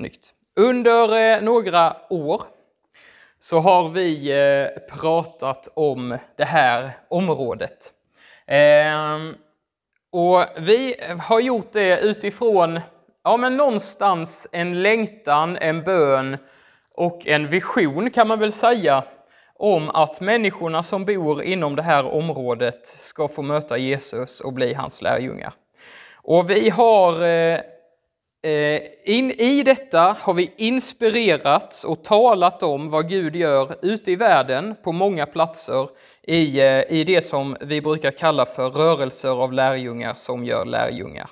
Snyggt. Under eh, några år så har vi eh, pratat om det här området. Ehm, och vi har gjort det utifrån ja, men någonstans en längtan, en bön och en vision kan man väl säga om att människorna som bor inom det här området ska få möta Jesus och bli hans lärjungar. Och vi har eh, Eh, in, I detta har vi inspirerats och talat om vad Gud gör ute i världen på många platser i, eh, i det som vi brukar kalla för rörelser av lärjungar som gör lärjungar.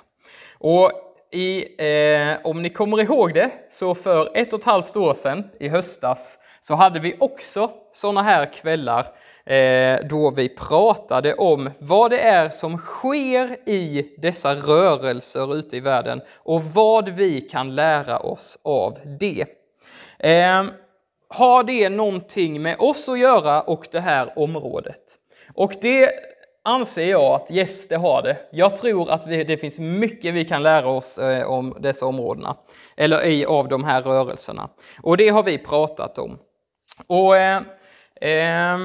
Och i, eh, om ni kommer ihåg det, så för ett och ett halvt år sedan, i höstas, så hade vi också sådana här kvällar Eh, då vi pratade om vad det är som sker i dessa rörelser ute i världen och vad vi kan lära oss av det. Ehm, har det någonting med oss att göra och det här området? Och det anser jag att yes, det har det. Jag tror att vi, det finns mycket vi kan lära oss eh, om dessa områdena, eller i av de här rörelserna. Och det har vi pratat om. Och eh, eh,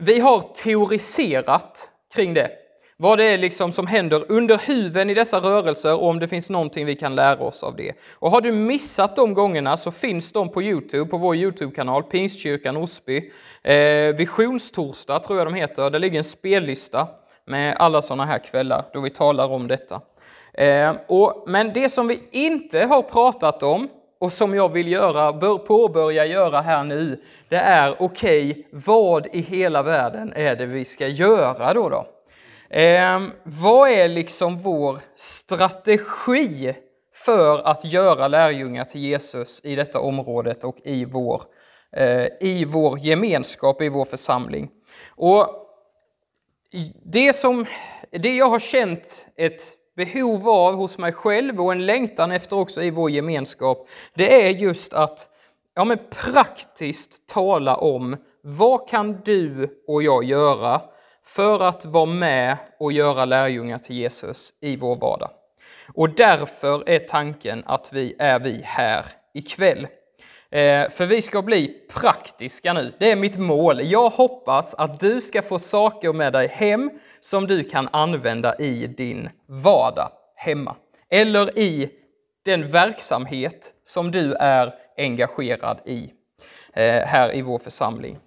vi har teoriserat kring det. Vad det är liksom som händer under huven i dessa rörelser och om det finns någonting vi kan lära oss av det. Och har du missat de gångerna så finns de på Youtube, på vår Youtube-kanal, Pingstkyrkan Osby. Eh, Visionstorsdag tror jag de heter. Det ligger en spellista med alla sådana här kvällar då vi talar om detta. Eh, och, men det som vi inte har pratat om och som jag vill göra, bör påbörja göra här nu, det är okej, okay, vad i hela världen är det vi ska göra då? då? Eh, vad är liksom vår strategi för att göra lärjungar till Jesus i detta området och i vår, eh, i vår gemenskap, i vår församling? Och det, som, det jag har känt ett behov av hos mig själv och en längtan efter också i vår gemenskap, det är just att ja, men praktiskt tala om vad kan du och jag göra för att vara med och göra lärjungar till Jesus i vår vardag. Och därför är tanken att vi är vi här ikväll. Eh, för vi ska bli praktiska nu. Det är mitt mål. Jag hoppas att du ska få saker med dig hem som du kan använda i din vardag hemma. Eller i den verksamhet som du är engagerad i eh, här i vår församling.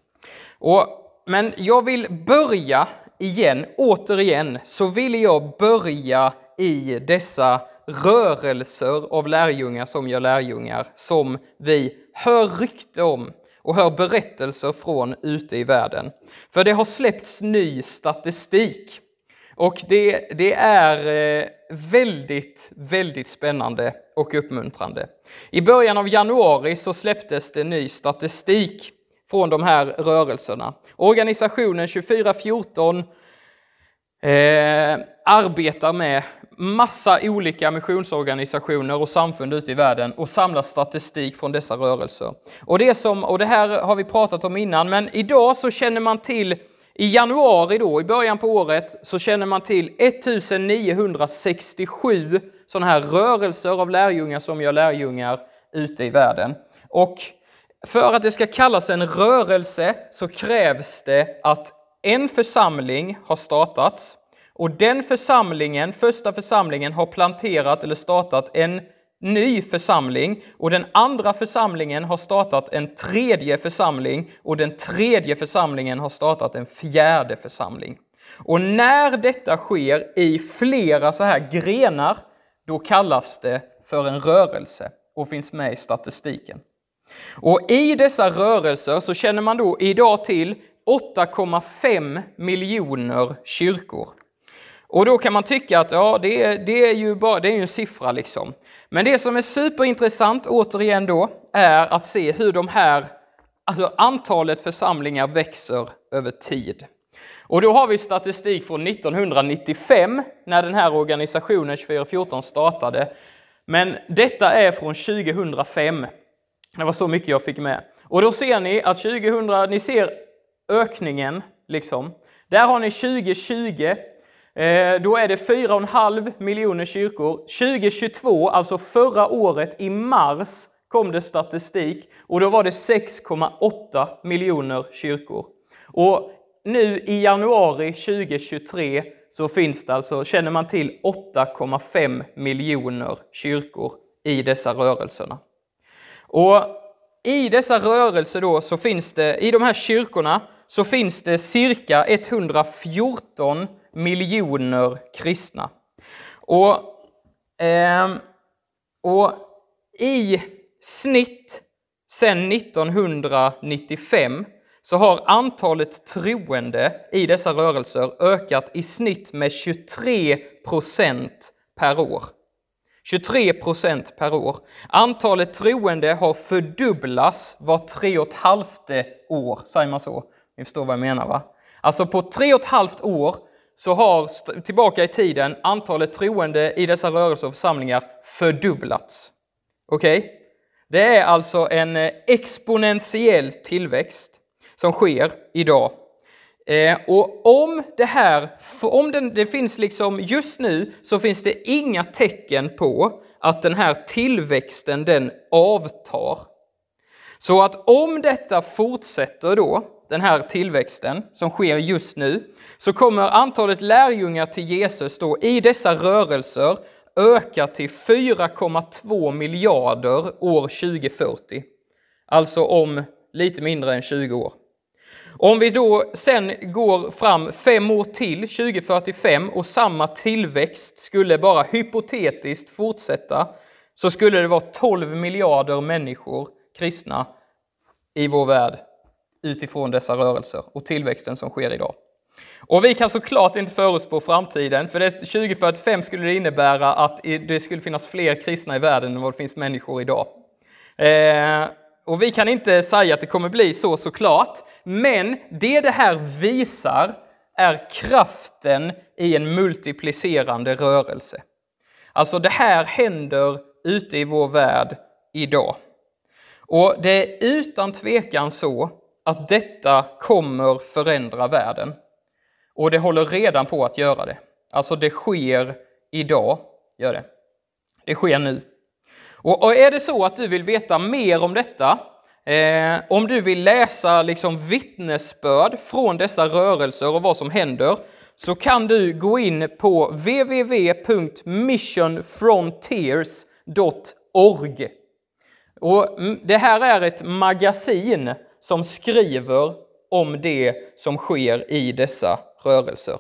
Och, men jag vill börja igen, återigen, så vill jag börja i dessa rörelser av lärjungar som gör lärjungar, som vi hör rykte om och hör berättelser från ute i världen. För det har släppts ny statistik och det, det är eh, väldigt, väldigt spännande och uppmuntrande. I början av januari så släpptes det ny statistik från de här rörelserna. Organisationen 2414 eh, arbetar med massa olika missionsorganisationer och samfund ute i världen och samlar statistik från dessa rörelser. Och det, som, och det här har vi pratat om innan, men idag så känner man till i januari då, i början på året, så känner man till 1967 sådana här rörelser av lärjungar som gör lärjungar ute i världen. Och för att det ska kallas en rörelse så krävs det att en församling har startats och den församlingen, första församlingen, har planterat eller startat en ny församling och den andra församlingen har startat en tredje församling och den tredje församlingen har startat en fjärde församling. Och när detta sker i flera så här grenar, då kallas det för en rörelse och finns med i statistiken. Och i dessa rörelser så känner man då idag till 8,5 miljoner kyrkor. Och då kan man tycka att ja, det, det är ju bara, det är en siffra liksom. Men det som är superintressant återigen då är att se hur de här, alltså antalet församlingar växer över tid. Och då har vi statistik från 1995 när den här organisationen 2414 startade. Men detta är från 2005. Det var så mycket jag fick med. Och då ser ni att 2000, ni ser ökningen liksom. Där har ni 2020 Eh, då är det 4,5 miljoner kyrkor. 2022, alltså förra året i mars, kom det statistik och då var det 6,8 miljoner kyrkor. Och nu i januari 2023 så finns det alltså, känner man till, 8,5 miljoner kyrkor i dessa rörelserna. Och i dessa rörelser då så finns det, i de här kyrkorna, så finns det cirka 114 miljoner kristna. Och, eh, och i snitt sedan 1995 så har antalet troende i dessa rörelser ökat i snitt med 23 procent per år. 23 procent per år. Antalet troende har fördubblats var tre och ett halvt år, säger man så? Ni förstår vad jag menar va? Alltså på tre och ett halvt år så har, tillbaka i tiden, antalet troende i dessa rörelser och församlingar fördubblats. Okej? Okay? Det är alltså en eh, exponentiell tillväxt som sker idag. Eh, och om det här, om den, det finns liksom, just nu så finns det inga tecken på att den här tillväxten den avtar. Så att om detta fortsätter då, den här tillväxten som sker just nu, så kommer antalet lärjungar till Jesus då i dessa rörelser öka till 4,2 miljarder år 2040. Alltså om lite mindre än 20 år. Om vi då sen går fram fem år till, 2045, och samma tillväxt skulle bara hypotetiskt fortsätta, så skulle det vara 12 miljarder människor, kristna, i vår värld utifrån dessa rörelser och tillväxten som sker idag. Och vi kan såklart inte förutspå framtiden, för 2045 skulle det innebära att det skulle finnas fler kristna i världen än vad det finns människor idag. Eh, och vi kan inte säga att det kommer bli så såklart, men det det här visar är kraften i en multiplicerande rörelse. Alltså det här händer ute i vår värld idag. Och det är utan tvekan så att detta kommer förändra världen. Och det håller redan på att göra det. Alltså det sker idag, gör det. Det sker nu. Och är det så att du vill veta mer om detta, eh, om du vill läsa liksom vittnesbörd från dessa rörelser och vad som händer, så kan du gå in på www.missionfrontiers.org. Och mm, det här är ett magasin som skriver om det som sker i dessa rörelser.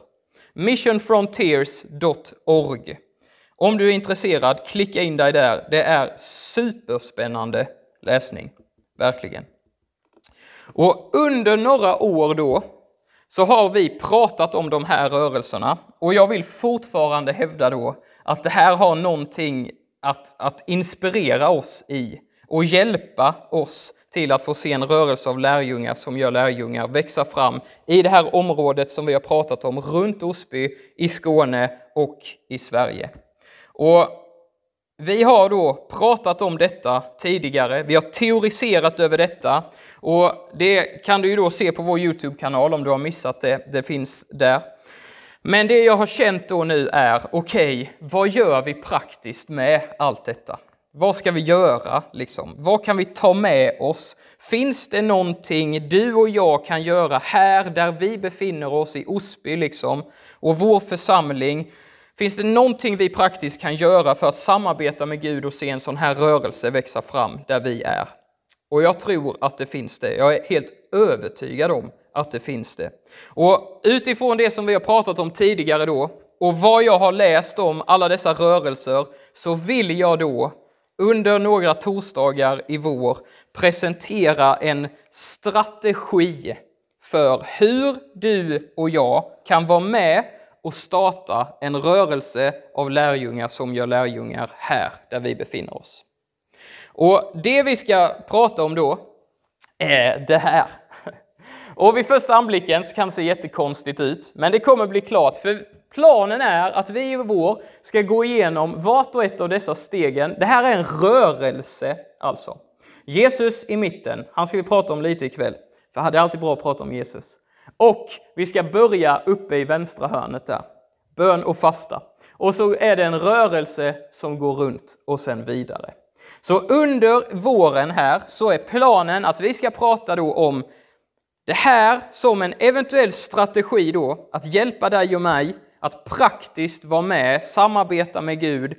Missionfrontiers.org. Om du är intresserad, klicka in dig där. Det är superspännande läsning, verkligen. Och under några år då så har vi pratat om de här rörelserna och jag vill fortfarande hävda då att det här har någonting att, att inspirera oss i och hjälpa oss till att få se en rörelse av lärjungar som gör lärjungar växa fram i det här området som vi har pratat om runt Osby, i Skåne och i Sverige. Och vi har då pratat om detta tidigare, vi har teoriserat över detta och det kan du ju då se på vår Youtube-kanal om du har missat det, det finns där. Men det jag har känt då nu är, okej, okay, vad gör vi praktiskt med allt detta? Vad ska vi göra? Liksom? Vad kan vi ta med oss? Finns det någonting du och jag kan göra här där vi befinner oss i Osby liksom, och vår församling? Finns det någonting vi praktiskt kan göra för att samarbeta med Gud och se en sån här rörelse växa fram där vi är? Och jag tror att det finns det. Jag är helt övertygad om att det finns det. Och utifrån det som vi har pratat om tidigare då, och vad jag har läst om alla dessa rörelser, så vill jag då under några torsdagar i vår presentera en strategi för hur du och jag kan vara med och starta en rörelse av lärjungar som gör lärjungar här där vi befinner oss. Och Det vi ska prata om då är det här. Och vid första anblicken så kan det se jättekonstigt ut, men det kommer bli klart. För Planen är att vi i vår ska gå igenom vart och ett av dessa stegen. Det här är en rörelse alltså. Jesus i mitten, han ska vi prata om lite ikväll. För det är alltid bra att prata om Jesus. Och vi ska börja uppe i vänstra hörnet där. bön och fasta. Och så är det en rörelse som går runt och sen vidare. Så under våren här så är planen att vi ska prata då om det här som en eventuell strategi då, att hjälpa dig och mig att praktiskt vara med, samarbeta med Gud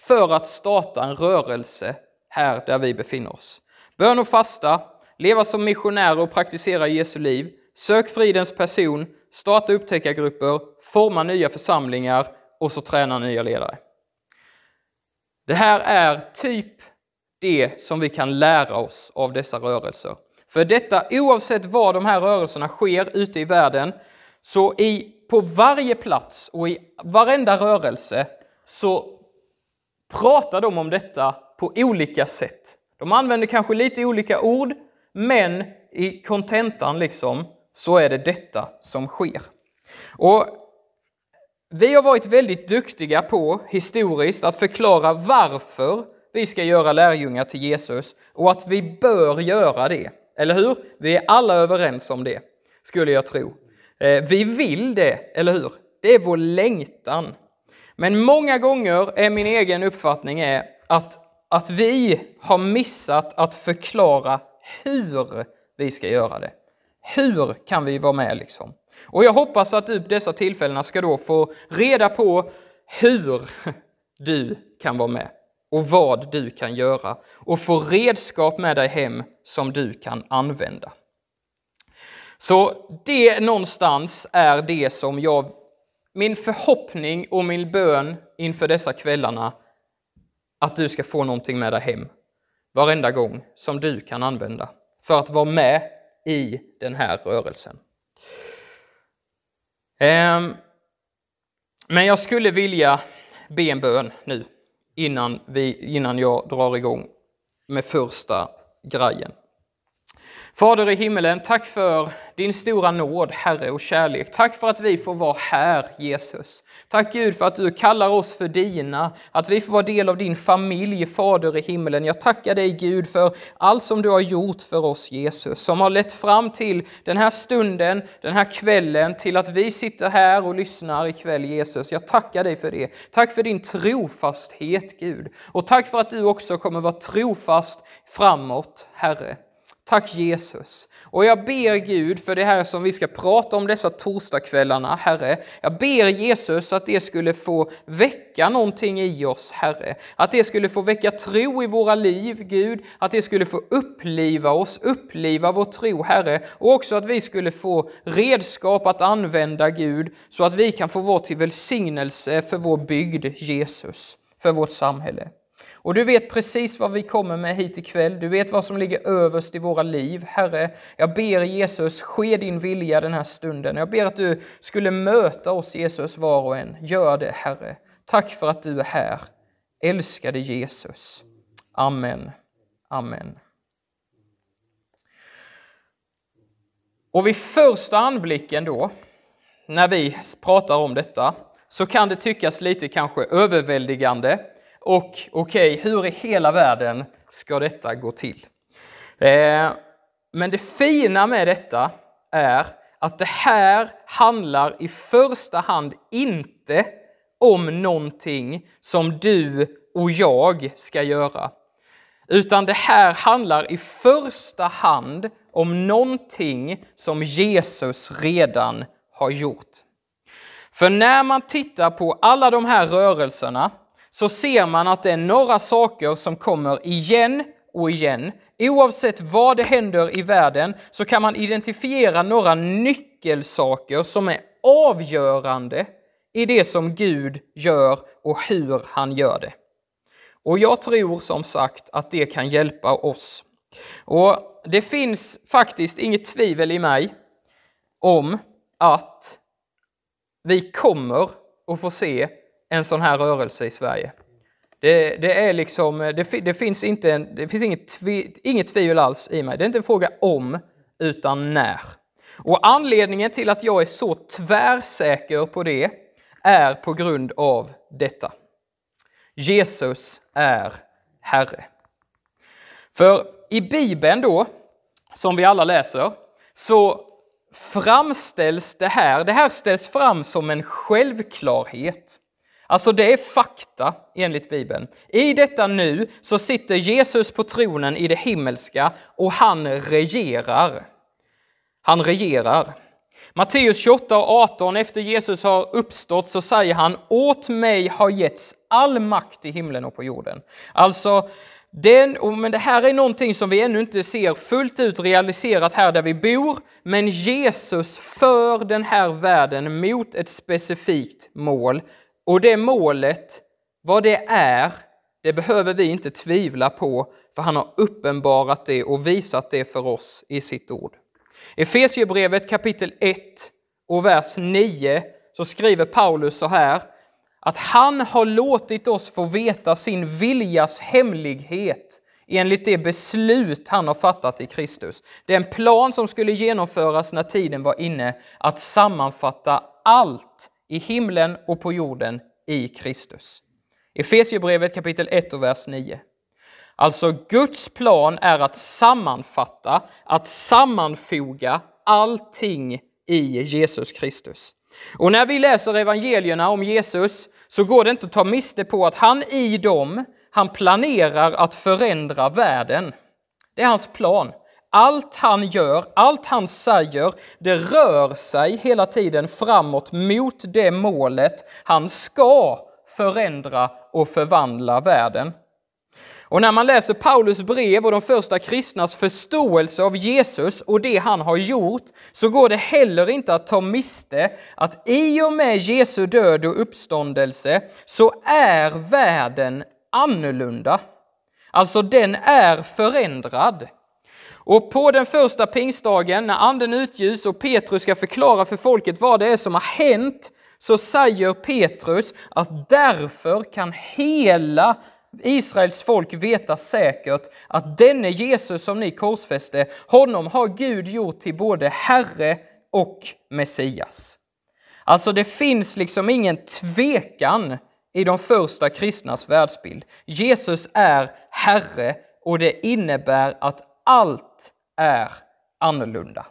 för att starta en rörelse här där vi befinner oss. Bön och fasta, leva som missionärer och praktisera Jesu liv, sök fridens person, starta upptäckargrupper, forma nya församlingar och så träna nya ledare. Det här är typ det som vi kan lära oss av dessa rörelser. För detta, oavsett var de här rörelserna sker ute i världen, så i, på varje plats och i varenda rörelse så pratar de om detta på olika sätt. De använder kanske lite olika ord, men i kontentan liksom så är det detta som sker. Och vi har varit väldigt duktiga på historiskt att förklara varför vi ska göra lärjungar till Jesus och att vi bör göra det. Eller hur? Vi är alla överens om det, skulle jag tro. Eh, vi vill det, eller hur? Det är vår längtan. Men många gånger är min egen uppfattning är att, att vi har missat att förklara hur vi ska göra det. Hur kan vi vara med liksom? Och jag hoppas att du på dessa tillfällena ska då få reda på hur du kan vara med och vad du kan göra och få redskap med dig hem som du kan använda. Så det någonstans är det som jag, min förhoppning och min bön inför dessa kvällarna, att du ska få någonting med dig hem varenda gång som du kan använda för att vara med i den här rörelsen. Ehm, men jag skulle vilja be en bön nu innan, vi, innan jag drar igång med första grejen. Fader i himmelen, tack för din stora nåd, Herre, och kärlek. Tack för att vi får vara här, Jesus. Tack Gud för att du kallar oss för dina, att vi får vara del av din familj, Fader i himmelen. Jag tackar dig Gud för allt som du har gjort för oss, Jesus, som har lett fram till den här stunden, den här kvällen, till att vi sitter här och lyssnar ikväll, Jesus. Jag tackar dig för det. Tack för din trofasthet, Gud. Och tack för att du också kommer vara trofast framåt, Herre. Tack Jesus. Och jag ber Gud för det här som vi ska prata om dessa torsdagskvällarna, Herre. Jag ber Jesus att det skulle få väcka någonting i oss, Herre. Att det skulle få väcka tro i våra liv, Gud. Att det skulle få uppliva oss, uppliva vår tro, Herre. Och också att vi skulle få redskap att använda, Gud, så att vi kan få vara till välsignelse för vår bygd, Jesus, för vårt samhälle. Och du vet precis vad vi kommer med hit ikväll. Du vet vad som ligger överst i våra liv. Herre, jag ber Jesus, ske din vilja den här stunden. Jag ber att du skulle möta oss Jesus var och en. Gör det Herre. Tack för att du är här. Älskade Jesus. Amen. Amen. Och vid första anblicken då, när vi pratar om detta, så kan det tyckas lite kanske överväldigande och okej, okay, hur i hela världen ska detta gå till? Eh, men det fina med detta är att det här handlar i första hand inte om någonting som du och jag ska göra. Utan det här handlar i första hand om någonting som Jesus redan har gjort. För när man tittar på alla de här rörelserna så ser man att det är några saker som kommer igen och igen. Oavsett vad det händer i världen så kan man identifiera några nyckelsaker som är avgörande i det som Gud gör och hur han gör det. Och jag tror som sagt att det kan hjälpa oss. Och Det finns faktiskt inget tvivel i mig om att vi kommer att få se en sån här rörelse i Sverige. Det, det är liksom, eh, det, det, finns, inte en, det finns inget, tvi, inget tvivel alls i mig. Det är inte en fråga om, utan när. Och anledningen till att jag är så tvärsäker på det är på grund av detta. Jesus är Herre. För i Bibeln då, som vi alla läser, så framställs det här, det här ställs fram som en självklarhet. Alltså det är fakta enligt Bibeln. I detta nu så sitter Jesus på tronen i det himmelska och han regerar. Han regerar. Matteus 28 och 18, efter Jesus har uppstått så säger han åt mig har getts all makt i himlen och på jorden. Alltså, den, men det här är någonting som vi ännu inte ser fullt ut realiserat här där vi bor, men Jesus för den här världen mot ett specifikt mål. Och det målet, vad det är, det behöver vi inte tvivla på, för han har uppenbarat det och visat det för oss i sitt ord. I Efesierbrevet kapitel 1 och vers 9 så skriver Paulus så här att han har låtit oss få veta sin viljas hemlighet enligt det beslut han har fattat i Kristus. Den plan som skulle genomföras när tiden var inne att sammanfatta allt i himlen och på jorden i Kristus. Efesierbrevet kapitel 1 och vers 9. Alltså Guds plan är att sammanfatta, att sammanfoga allting i Jesus Kristus. Och när vi läser evangelierna om Jesus så går det inte att ta miste på att han i dem, han planerar att förändra världen. Det är hans plan. Allt han gör, allt han säger, det rör sig hela tiden framåt mot det målet. Han ska förändra och förvandla världen. Och när man läser Paulus brev och de första kristnas förståelse av Jesus och det han har gjort, så går det heller inte att ta miste att i och med Jesu död och uppståndelse så är världen annorlunda. Alltså den är förändrad. Och på den första pingstdagen när anden utgjuts och Petrus ska förklara för folket vad det är som har hänt, så säger Petrus att därför kan hela Israels folk veta säkert att denne Jesus som ni korsfäste, honom har Gud gjort till både Herre och Messias. Alltså det finns liksom ingen tvekan i de första kristnas världsbild. Jesus är Herre och det innebär att allt är annorlunda.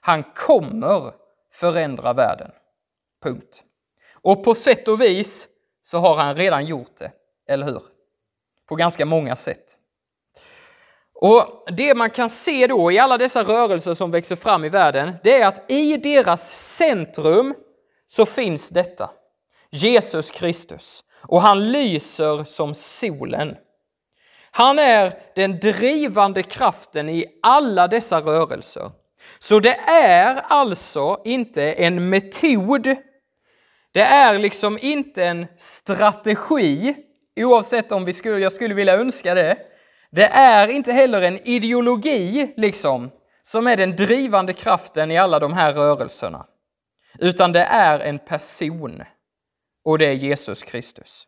Han kommer förändra världen. Punkt. Och på sätt och vis så har han redan gjort det, eller hur? på ganska många sätt. Och Det man kan se då i alla dessa rörelser som växer fram i världen, det är att i deras centrum så finns detta. Jesus Kristus. Och han lyser som solen. Han är den drivande kraften i alla dessa rörelser. Så det är alltså inte en metod. Det är liksom inte en strategi Oavsett om vi skulle, jag skulle vilja önska det. Det är inte heller en ideologi liksom, som är den drivande kraften i alla de här rörelserna. Utan det är en person och det är Jesus Kristus.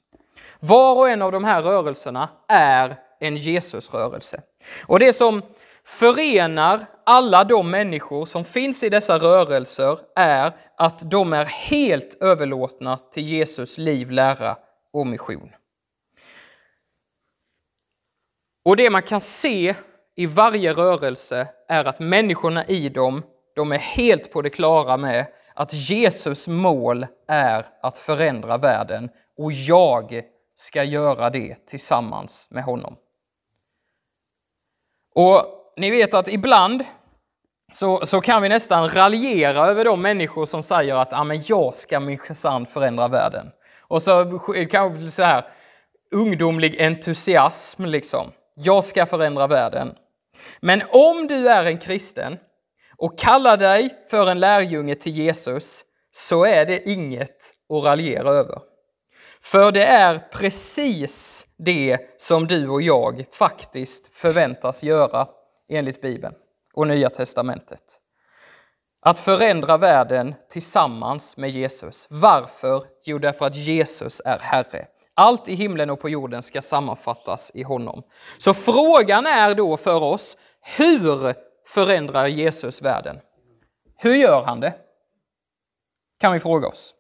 Var och en av de här rörelserna är en Jesusrörelse. Och det som förenar alla de människor som finns i dessa rörelser är att de är helt överlåtna till Jesus liv, lära och mission. Och det man kan se i varje rörelse är att människorna i dem, de är helt på det klara med att Jesus mål är att förändra världen och jag ska göra det tillsammans med honom. Och ni vet att ibland så, så kan vi nästan raljera över de människor som säger att ah, men jag ska minsann förändra världen. Och så kanske så här ungdomlig entusiasm liksom. Jag ska förändra världen. Men om du är en kristen och kallar dig för en lärjunge till Jesus så är det inget att raljera över. För det är precis det som du och jag faktiskt förväntas göra enligt Bibeln och Nya Testamentet. Att förändra världen tillsammans med Jesus. Varför? Jo, därför att Jesus är Herre. Allt i himlen och på jorden ska sammanfattas i honom. Så frågan är då för oss, hur förändrar Jesus världen? Hur gör han det? Kan vi fråga oss.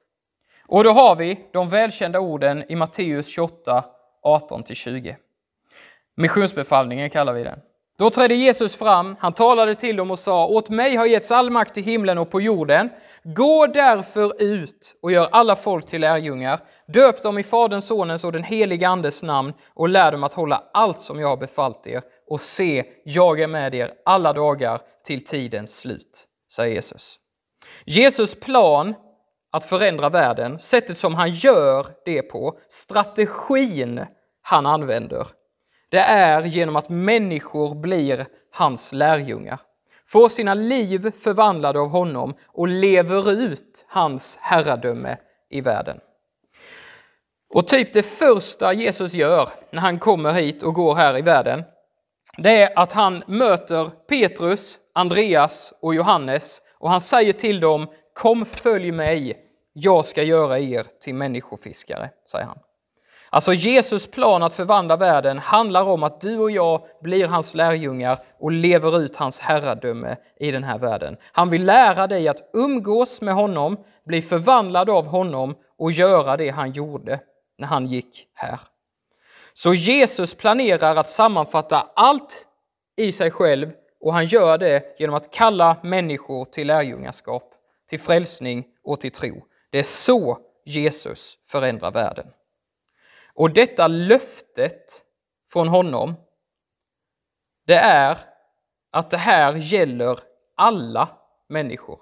Och då har vi de välkända orden i Matteus 28, 18-20. Missionsbefallningen kallar vi den. Då trädde Jesus fram, han talade till dem och sa, åt mig har getts all makt i himlen och på jorden. Gå därför ut och gör alla folk till lärjungar. Döp dem i Faderns, Sonens och den helige Andes namn och lär dem att hålla allt som jag har befallt er. Och se, jag är med er alla dagar till tidens slut, säger Jesus. Jesus plan att förändra världen, sättet som han gör det på, strategin han använder, det är genom att människor blir hans lärjungar, får sina liv förvandlade av honom och lever ut hans herradöme i världen. Och typ det första Jesus gör när han kommer hit och går här i världen, det är att han möter Petrus, Andreas och Johannes och han säger till dem, kom följ mig, jag ska göra er till människofiskare, säger han. Alltså Jesus plan att förvandla världen handlar om att du och jag blir hans lärjungar och lever ut hans herradöme i den här världen. Han vill lära dig att umgås med honom, bli förvandlad av honom och göra det han gjorde när han gick här. Så Jesus planerar att sammanfatta allt i sig själv och han gör det genom att kalla människor till lärjungaskap, till frälsning och till tro. Det är så Jesus förändrar världen. Och detta löftet från honom, det är att det här gäller alla människor.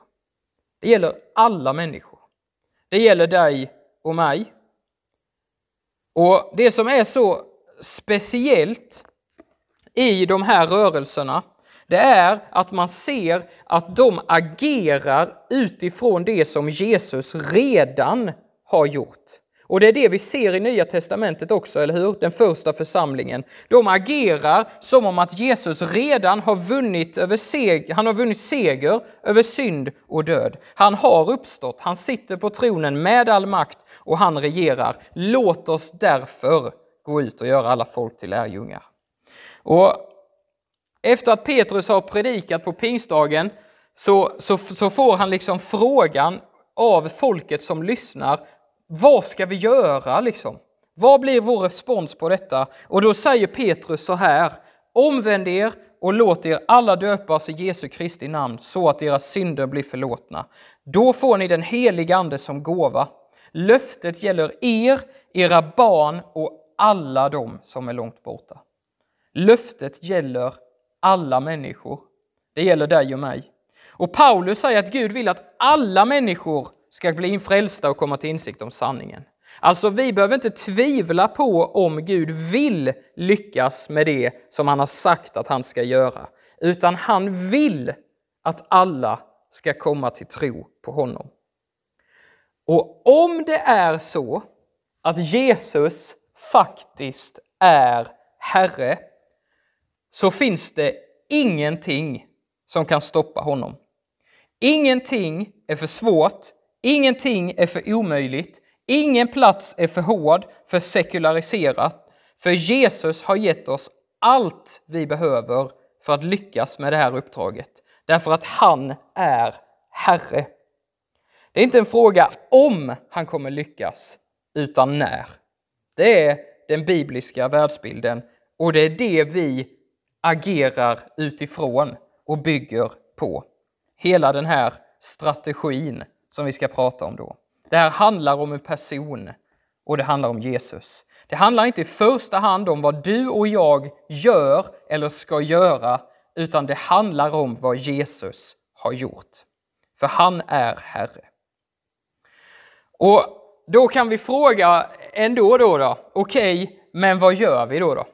Det gäller alla människor. Det gäller dig och mig. Och det som är så speciellt i de här rörelserna, det är att man ser att de agerar utifrån det som Jesus redan har gjort. Och det är det vi ser i Nya Testamentet också, eller hur? Den första församlingen. De agerar som om att Jesus redan har vunnit, över seg han har vunnit seger över synd och död. Han har uppstått, han sitter på tronen med all makt och han regerar. Låt oss därför gå ut och göra alla folk till lärjungar. Och efter att Petrus har predikat på pingstdagen så, så, så får han liksom frågan av folket som lyssnar, vad ska vi göra liksom? Vad blir vår respons på detta? Och då säger Petrus så här, omvänd er och låt er alla döpas i Jesu Kristi namn så att era synder blir förlåtna. Då får ni den heliga Ande som gåva. Löftet gäller er, era barn och alla de som är långt borta. Löftet gäller alla människor. Det gäller dig och mig. Och Paulus säger att Gud vill att alla människor ska bli frälsta och komma till insikt om sanningen. Alltså, vi behöver inte tvivla på om Gud vill lyckas med det som han har sagt att han ska göra, utan han vill att alla ska komma till tro på honom. Och om det är så att Jesus faktiskt är Herre, så finns det ingenting som kan stoppa honom. Ingenting är för svårt, ingenting är för omöjligt, ingen plats är för hård, för sekulariserat, för Jesus har gett oss allt vi behöver för att lyckas med det här uppdraget. Därför att han är Herre. Det är inte en fråga om han kommer lyckas, utan när. Det är den bibliska världsbilden och det är det vi agerar utifrån och bygger på. Hela den här strategin som vi ska prata om då. Det här handlar om en person och det handlar om Jesus. Det handlar inte i första hand om vad du och jag gör eller ska göra, utan det handlar om vad Jesus har gjort. För han är Herre. Och då kan vi fråga ändå då, då okej, okay, men vad gör vi då? då?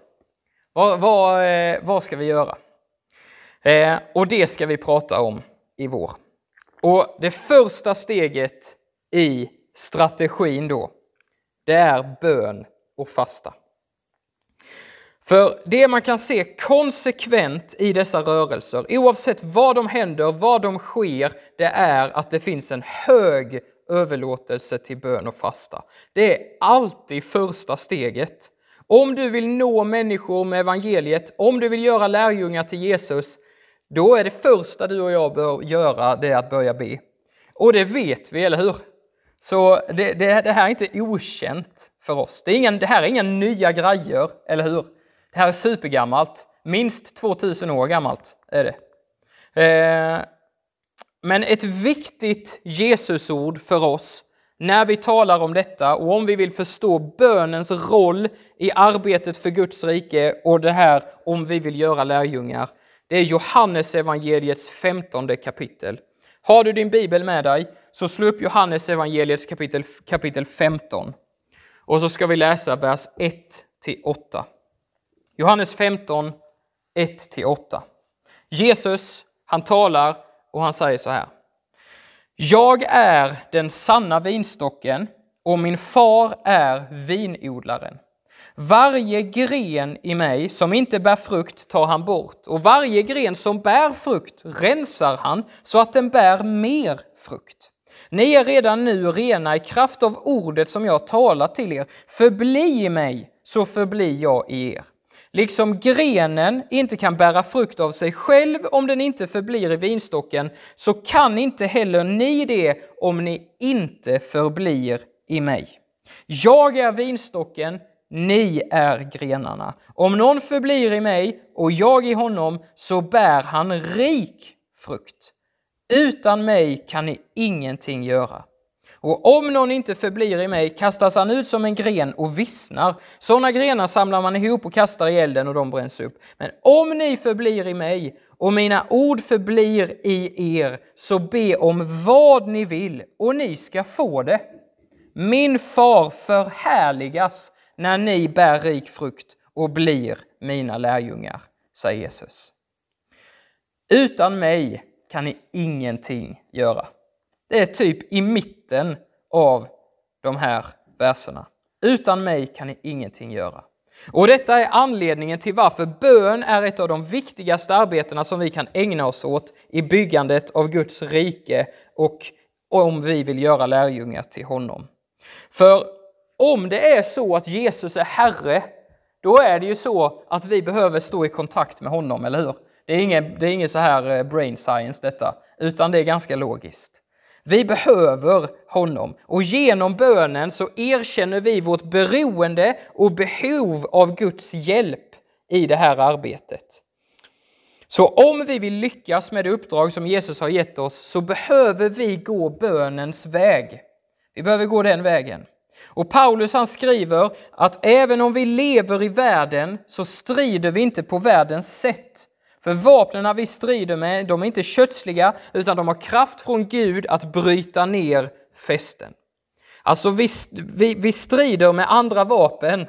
Vad, vad, eh, vad ska vi göra? Eh, och det ska vi prata om i vår. Och det första steget i strategin då, det är bön och fasta. För det man kan se konsekvent i dessa rörelser, oavsett vad de händer, vad de sker, det är att det finns en hög överlåtelse till bön och fasta. Det är alltid första steget. Om du vill nå människor med evangeliet, om du vill göra lärjungar till Jesus, då är det första du och jag bör göra det att börja be. Och det vet vi, eller hur? Så det, det, det här är inte okänt för oss. Det, är det här är inga nya grejer, eller hur? Det här är supergammalt. minst 2000 år gammalt är det. Eh, men ett viktigt Jesusord för oss när vi talar om detta och om vi vill förstå bönens roll i arbetet för Guds rike och det här om vi vill göra lärjungar. Det är Johannes evangeliets femtonde kapitel. Har du din bibel med dig så slå upp Johannes evangeliets kapitel, kapitel 15. Och så ska vi läsa vers 1 till 8. Johannes 15, 1 till 8. Jesus, han talar och han säger så här. Jag är den sanna vinstocken och min far är vinodlaren. Varje gren i mig som inte bär frukt tar han bort och varje gren som bär frukt rensar han så att den bär mer frukt. Ni är redan nu rena i kraft av ordet som jag talar till er. Förbli i mig, så förblir jag i er. Liksom grenen inte kan bära frukt av sig själv om den inte förblir i vinstocken, så kan inte heller ni det om ni inte förblir i mig. Jag är vinstocken, ni är grenarna. Om någon förblir i mig och jag i honom, så bär han rik frukt. Utan mig kan ni ingenting göra. Och om någon inte förblir i mig kastas han ut som en gren och vissnar. Sådana grenar samlar man ihop och kastar i elden och de bränns upp. Men om ni förblir i mig och mina ord förblir i er, så be om vad ni vill och ni ska få det. Min far förhärligas när ni bär rik frukt och blir mina lärjungar, säger Jesus. Utan mig kan ni ingenting göra. Det är typ i mitten av de här verserna. Utan mig kan ni ingenting göra. Och detta är anledningen till varför bön är ett av de viktigaste arbetena som vi kan ägna oss åt i byggandet av Guds rike och om vi vill göra lärjungar till honom. För om det är så att Jesus är Herre, då är det ju så att vi behöver stå i kontakt med honom, eller hur? Det är ingen, det är ingen så här eh, brain science detta, utan det är ganska logiskt. Vi behöver honom och genom bönen så erkänner vi vårt beroende och behov av Guds hjälp i det här arbetet. Så om vi vill lyckas med det uppdrag som Jesus har gett oss så behöver vi gå bönens väg. Vi behöver gå den vägen. Och Paulus han skriver att även om vi lever i världen så strider vi inte på världens sätt. För vapnen vi strider med, de är inte kötsliga, utan de har kraft från Gud att bryta ner fästen. Alltså vi, vi, vi strider med andra vapen,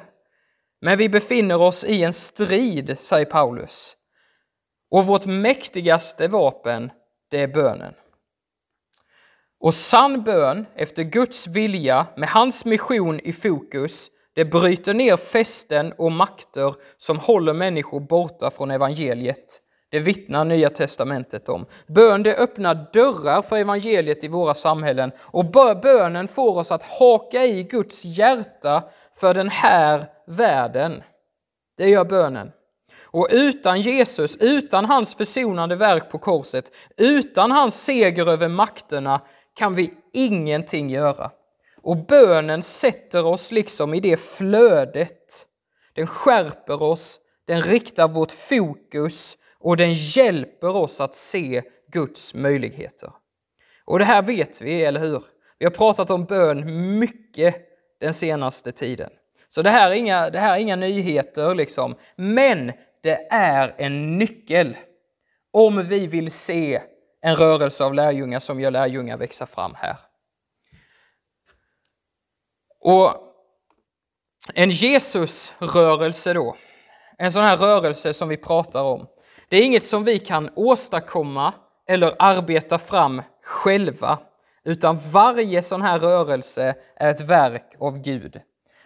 men vi befinner oss i en strid, säger Paulus. Och vårt mäktigaste vapen, det är bönen. Och sann bön efter Guds vilja med hans mission i fokus, det bryter ner fästen och makter som håller människor borta från evangeliet. Det vittnar Nya Testamentet om. Bön det öppnar dörrar för evangeliet i våra samhällen och bönen får oss att haka i Guds hjärta för den här världen. Det gör bönen. Och utan Jesus, utan hans försonande verk på korset, utan hans seger över makterna kan vi ingenting göra. Och bönen sätter oss liksom i det flödet. Den skärper oss, den riktar vårt fokus och den hjälper oss att se Guds möjligheter. Och det här vet vi, eller hur? Vi har pratat om bön mycket den senaste tiden. Så det här är inga, det här är inga nyheter, liksom. men det är en nyckel om vi vill se en rörelse av lärjungar som gör lärjungar växa fram här. Och en Jesusrörelse då, en sån här rörelse som vi pratar om, det är inget som vi kan åstadkomma eller arbeta fram själva, utan varje sån här rörelse är ett verk av Gud.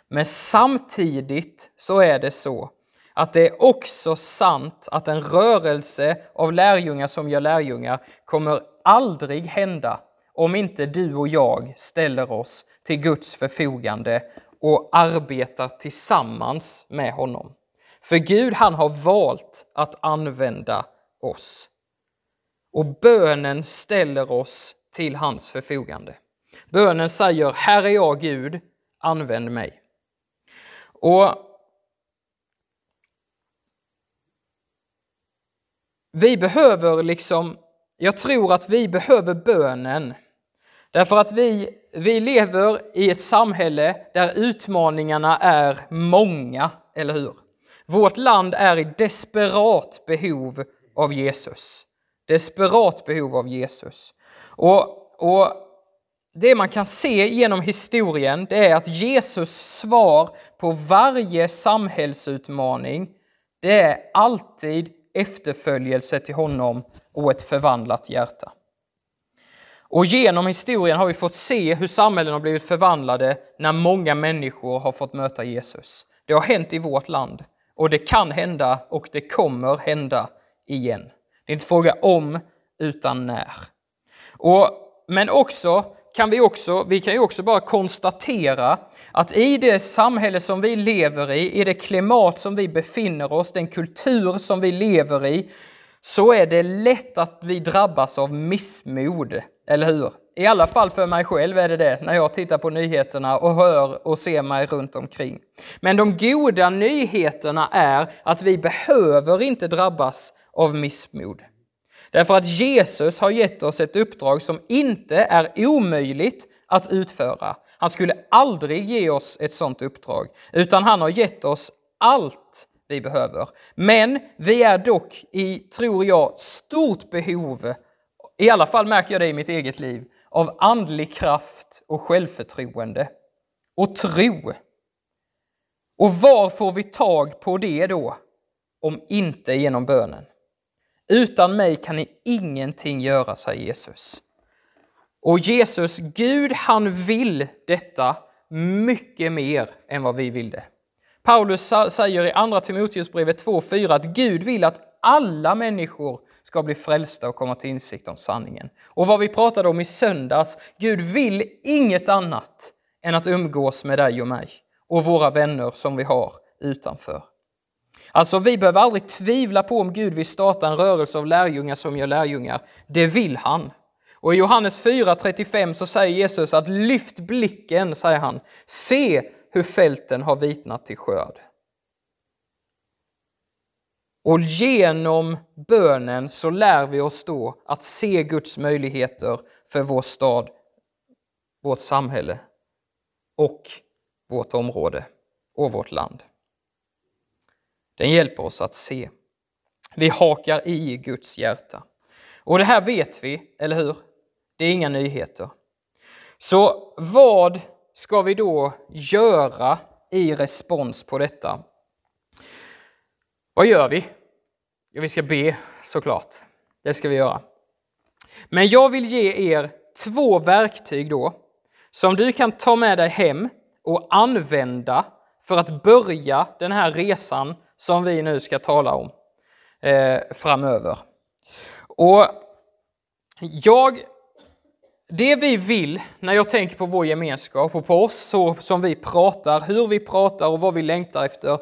Men samtidigt så är det så att det är också sant att en rörelse av lärjungar som gör lärjungar kommer aldrig hända om inte du och jag ställer oss till Guds förfogande och arbetar tillsammans med honom. För Gud han har valt att använda oss. Och bönen ställer oss till hans förfogande. Bönen säger, här är jag Gud, använd mig. Och vi behöver liksom, jag tror att vi behöver bönen. Därför att vi, vi lever i ett samhälle där utmaningarna är många, eller hur? Vårt land är i desperat behov av Jesus. Desperat behov av Jesus. Och, och det man kan se genom historien det är att Jesus svar på varje samhällsutmaning det är alltid efterföljelse till honom och ett förvandlat hjärta. Och genom historien har vi fått se hur samhällen har blivit förvandlade när många människor har fått möta Jesus. Det har hänt i vårt land och det kan hända och det kommer hända igen. Det är inte fråga om, utan när. Och, men också kan vi också, vi kan ju också bara konstatera att i det samhälle som vi lever i, i det klimat som vi befinner oss, den kultur som vi lever i, så är det lätt att vi drabbas av missmod, eller hur? I alla fall för mig själv är det det, när jag tittar på nyheterna och hör och ser mig runt omkring. Men de goda nyheterna är att vi behöver inte drabbas av missmod. Därför att Jesus har gett oss ett uppdrag som inte är omöjligt att utföra. Han skulle aldrig ge oss ett sådant uppdrag, utan han har gett oss allt vi behöver. Men vi är dock i, tror jag, stort behov, i alla fall märker jag det i mitt eget liv, av andlig kraft och självförtroende och tro. Och var får vi tag på det då, om inte genom bönen? Utan mig kan ni ingenting göra, säger Jesus. Och Jesus, Gud, han vill detta mycket mer än vad vi vill det. Paulus säger i Andra Timoteusbrevet 2.4 att Gud vill att alla människor ska bli frälsta och komma till insikt om sanningen. Och vad vi pratade om i söndags, Gud vill inget annat än att umgås med dig och mig och våra vänner som vi har utanför. Alltså, vi behöver aldrig tvivla på om Gud vill starta en rörelse av lärjungar som gör lärjungar. Det vill han. Och i Johannes 4.35 så säger Jesus att lyft blicken, säger han. Se hur fälten har vitnat till skörd. Och genom bönen så lär vi oss då att se Guds möjligheter för vår stad, vårt samhälle och vårt område och vårt land. Den hjälper oss att se. Vi hakar i Guds hjärta. Och det här vet vi, eller hur? Det är inga nyheter. Så vad ska vi då göra i respons på detta? Vad gör vi? Ja, vi ska be såklart. Det ska vi göra. Men jag vill ge er två verktyg då som du kan ta med dig hem och använda för att börja den här resan som vi nu ska tala om eh, framöver. Och jag, det vi vill när jag tänker på vår gemenskap och på oss så som vi pratar, hur vi pratar och vad vi längtar efter,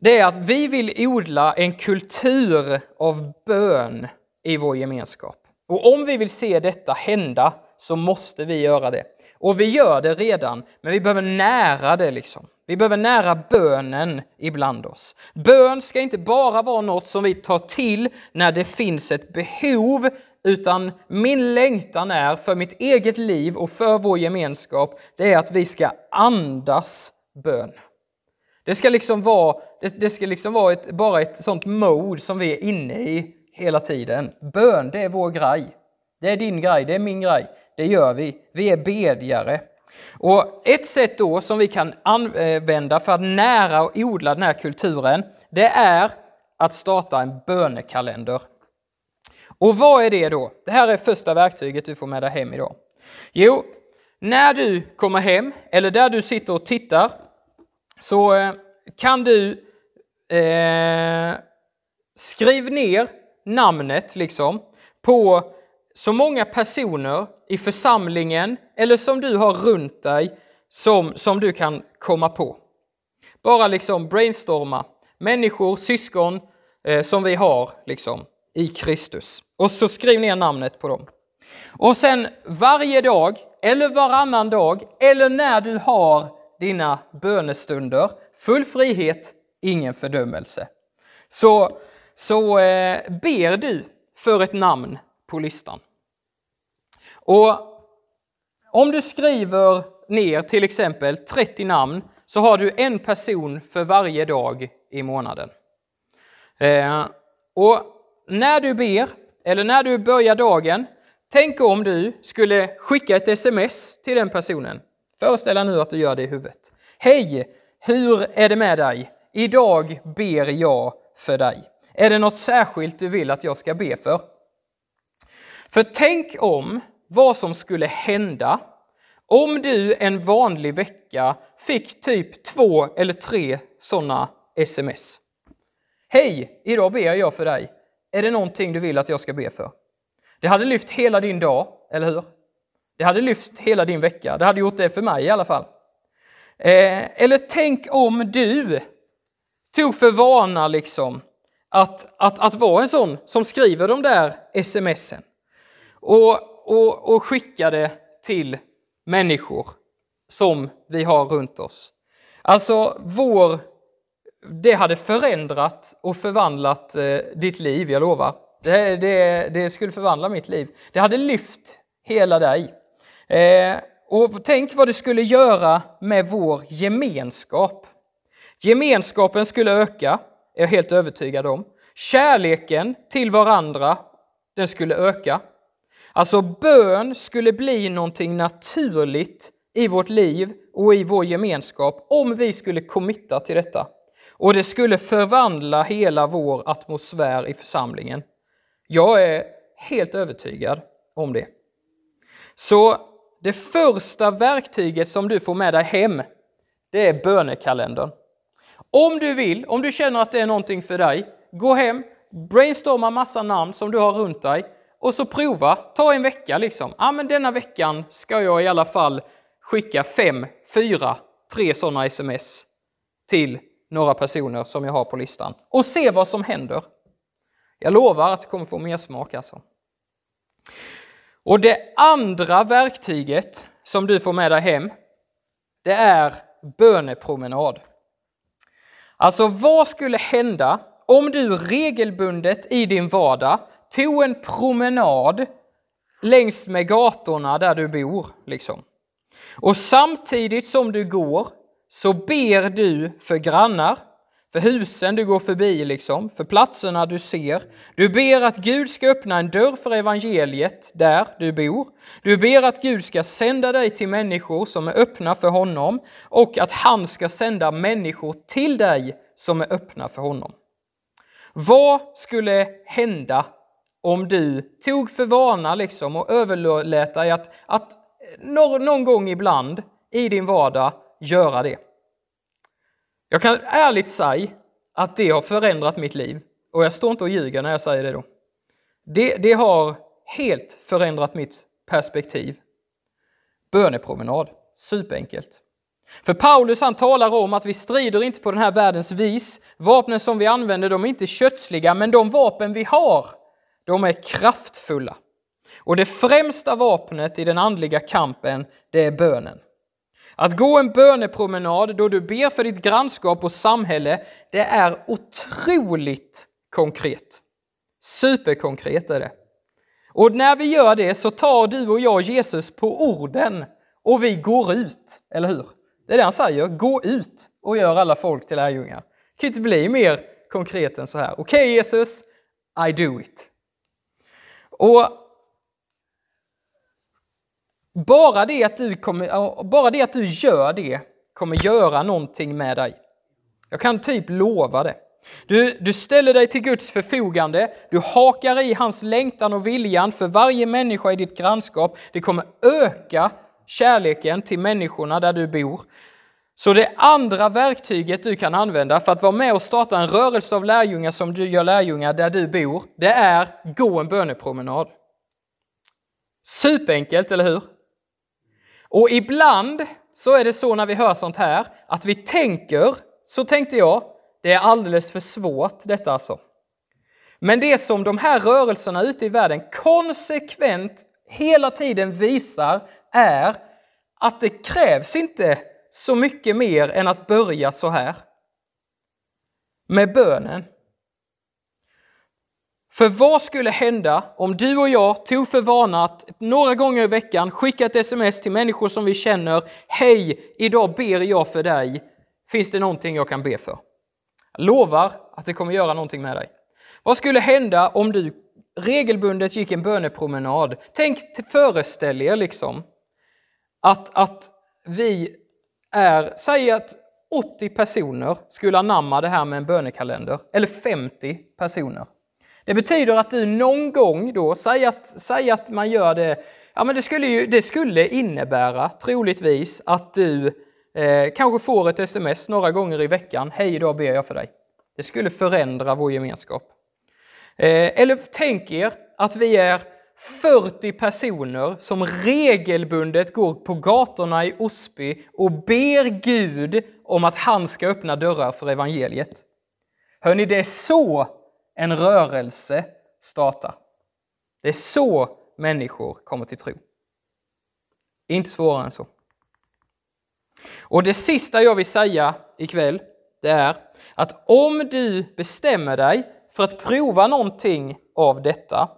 det är att vi vill odla en kultur av bön i vår gemenskap. Och om vi vill se detta hända så måste vi göra det. Och vi gör det redan, men vi behöver nära det liksom. Vi behöver nära bönen ibland oss. Bön ska inte bara vara något som vi tar till när det finns ett behov, utan min längtan är för mitt eget liv och för vår gemenskap, det är att vi ska andas bön. Det ska liksom vara, det, ska liksom vara ett, bara ett sånt mode som vi är inne i hela tiden. Bön, det är vår grej. Det är din grej, det är min grej. Det gör vi. Vi är bedjare. Och ett sätt då som vi kan använda för att nära och odla den här kulturen, det är att starta en bönekalender. Och vad är det då? Det här är första verktyget du får med dig hem idag. Jo, när du kommer hem, eller där du sitter och tittar, så eh, kan du eh, skriva ner namnet liksom på så många personer i församlingen eller som du har runt dig som, som du kan komma på. Bara liksom brainstorma. Människor, syskon eh, som vi har liksom i Kristus. Och så skriv ner namnet på dem. Och sen varje dag, eller varannan dag, eller när du har dina bönestunder, full frihet, ingen fördömelse. Så så eh, ber du för ett namn på listan. Och om du skriver ner till exempel 30 namn så har du en person för varje dag i månaden. Eh, och när du ber, eller när du börjar dagen, tänk om du skulle skicka ett sms till den personen. Föreställ dig nu att du gör det i huvudet. Hej! Hur är det med dig? Idag ber jag för dig. Är det något särskilt du vill att jag ska be för? För tänk om vad som skulle hända om du en vanlig vecka fick typ två eller tre sådana sms. Hej, idag ber jag för dig. Är det någonting du vill att jag ska be för? Det hade lyft hela din dag, eller hur? Det hade lyft hela din vecka. Det hade gjort det för mig i alla fall. Eh, eller tänk om du tog för vana liksom att, att, att vara en sån som skriver de där smsen och, och, och det till människor som vi har runt oss. Alltså, vår, det hade förändrat och förvandlat eh, ditt liv, jag lovar. Det, det, det, skulle förvandla mitt liv. Det hade lyft hela dig. Eh, och tänk vad det skulle göra med vår gemenskap. Gemenskapen skulle öka, är jag helt övertygad om. Kärleken till varandra, den skulle öka. Alltså bön skulle bli någonting naturligt i vårt liv och i vår gemenskap om vi skulle committa till detta. Och det skulle förvandla hela vår atmosfär i församlingen. Jag är helt övertygad om det. Så det första verktyget som du får med dig hem, det är bönekalendern. Om du vill, om du känner att det är någonting för dig, gå hem, brainstorma massa namn som du har runt dig och så prova, ta en vecka liksom. Ja, men denna veckan ska jag i alla fall skicka fem, fyra, tre sådana sms till några personer som jag har på listan och se vad som händer. Jag lovar att det kommer få mer smak alltså. Och det andra verktyget som du får med dig hem, det är bönepromenad. Alltså vad skulle hända om du regelbundet i din vardag tog en promenad längs med gatorna där du bor. Liksom. Och samtidigt som du går så ber du för grannar, för husen du går förbi, liksom, för platserna du ser. Du ber att Gud ska öppna en dörr för evangeliet där du bor. Du ber att Gud ska sända dig till människor som är öppna för honom och att han ska sända människor till dig som är öppna för honom. Vad skulle hända om du tog för vana liksom och överlät dig att, att någon gång ibland i din vardag göra det? Jag kan ärligt säga att det har förändrat mitt liv och jag står inte och ljuger när jag säger det då. Det, det har helt förändrat mitt perspektiv. Bönepromenad, superenkelt. För Paulus han talar om att vi strider inte på den här världens vis. Vapnen som vi använder de är inte kötsliga, men de vapen vi har, de är kraftfulla. Och det främsta vapnet i den andliga kampen, det är bönen. Att gå en bönepromenad då du ber för ditt grannskap och samhälle, det är otroligt konkret. Superkonkret är det. Och när vi gör det så tar du och jag Jesus på orden och vi går ut, eller hur? Det är det han säger, gå ut och gör alla folk till lärjungar. Det kan inte bli mer konkret än så här. Okej okay, Jesus, I do it. Och bara det, att du kommer, bara det att du gör det kommer göra någonting med dig. Jag kan typ lova det. Du, du ställer dig till Guds förfogande, du hakar i hans längtan och viljan för varje människa i ditt grannskap. Det kommer öka kärleken till människorna där du bor. Så det andra verktyget du kan använda för att vara med och starta en rörelse av lärjungar som du gör lärjungar där du bor, det är gå en bönepromenad. Superenkelt, eller hur? Och ibland så är det så när vi hör sånt här, att vi tänker, så tänkte jag, det är alldeles för svårt detta alltså. Men det som de här rörelserna ute i världen konsekvent hela tiden visar är att det krävs inte så mycket mer än att börja så här. Med bönen. För vad skulle hända om du och jag tog för vana att några gånger i veckan skicka ett sms till människor som vi känner. Hej, idag ber jag för dig. Finns det någonting jag kan be för? Jag lovar att det kommer göra någonting med dig. Vad skulle hända om du regelbundet gick en bönepromenad? Tänk, föreställ er liksom att, att vi är, säg att 80 personer skulle anamma det här med en bönekalender, eller 50 personer. Det betyder att du någon gång då, säg att, säg att man gör det, ja men det skulle, ju, det skulle innebära troligtvis att du eh, kanske får ett sms några gånger i veckan, hej idag ber jag för dig. Det skulle förändra vår gemenskap. Eh, eller tänk er att vi är 40 personer som regelbundet går på gatorna i Osby och ber Gud om att han ska öppna dörrar för evangeliet. Hörni, det är så en rörelse startar. Det är så människor kommer till tro. Inte svårare än så. Och det sista jag vill säga ikväll, det är att om du bestämmer dig för att prova någonting av detta,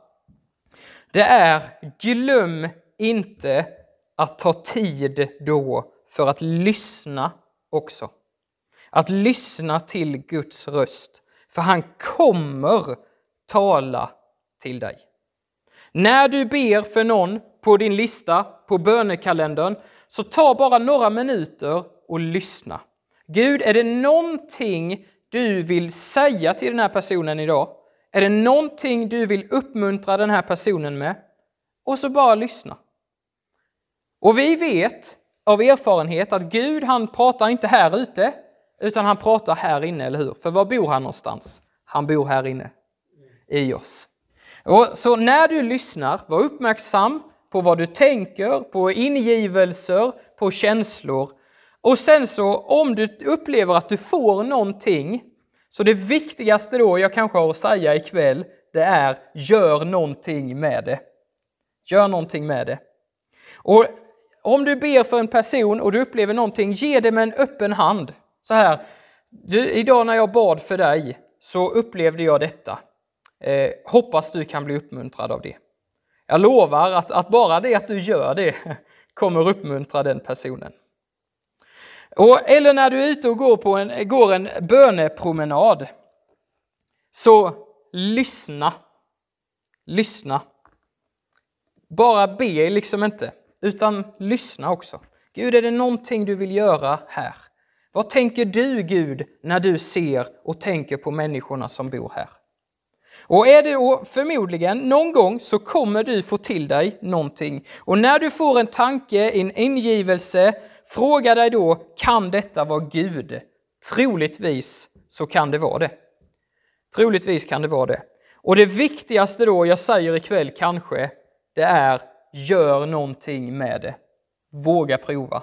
det är glöm inte att ta tid då för att lyssna också. Att lyssna till Guds röst, för han kommer tala till dig. När du ber för någon på din lista, på bönekalendern, så ta bara några minuter och lyssna. Gud, är det någonting du vill säga till den här personen idag? Är det någonting du vill uppmuntra den här personen med? Och så bara lyssna. Och vi vet av erfarenhet att Gud han pratar inte här ute, utan han pratar här inne, eller hur? För var bor han någonstans? Han bor här inne, i oss. Och så när du lyssnar, var uppmärksam på vad du tänker, på ingivelser, på känslor. Och sen så om du upplever att du får någonting, så det viktigaste då jag kanske har att säga ikväll, det är gör någonting med det. Gör någonting med det. Och om du ber för en person och du upplever någonting, ge det med en öppen hand. Så här, du, idag när jag bad för dig så upplevde jag detta. Eh, hoppas du kan bli uppmuntrad av det. Jag lovar att, att bara det att du gör det kommer uppmuntra den personen. Och, eller när du är ute och går, på en, går en bönepromenad, så lyssna. Lyssna. Bara be liksom inte, utan lyssna också. Gud, är det någonting du vill göra här? Vad tänker du Gud när du ser och tänker på människorna som bor här? Och är det förmodligen någon gång så kommer du få till dig någonting. Och när du får en tanke, en ingivelse, fråga dig då, kan detta vara Gud? Troligtvis så kan det vara det. Troligtvis kan det vara det. Och det viktigaste då jag säger ikväll kanske, det är gör någonting med det. Våga prova.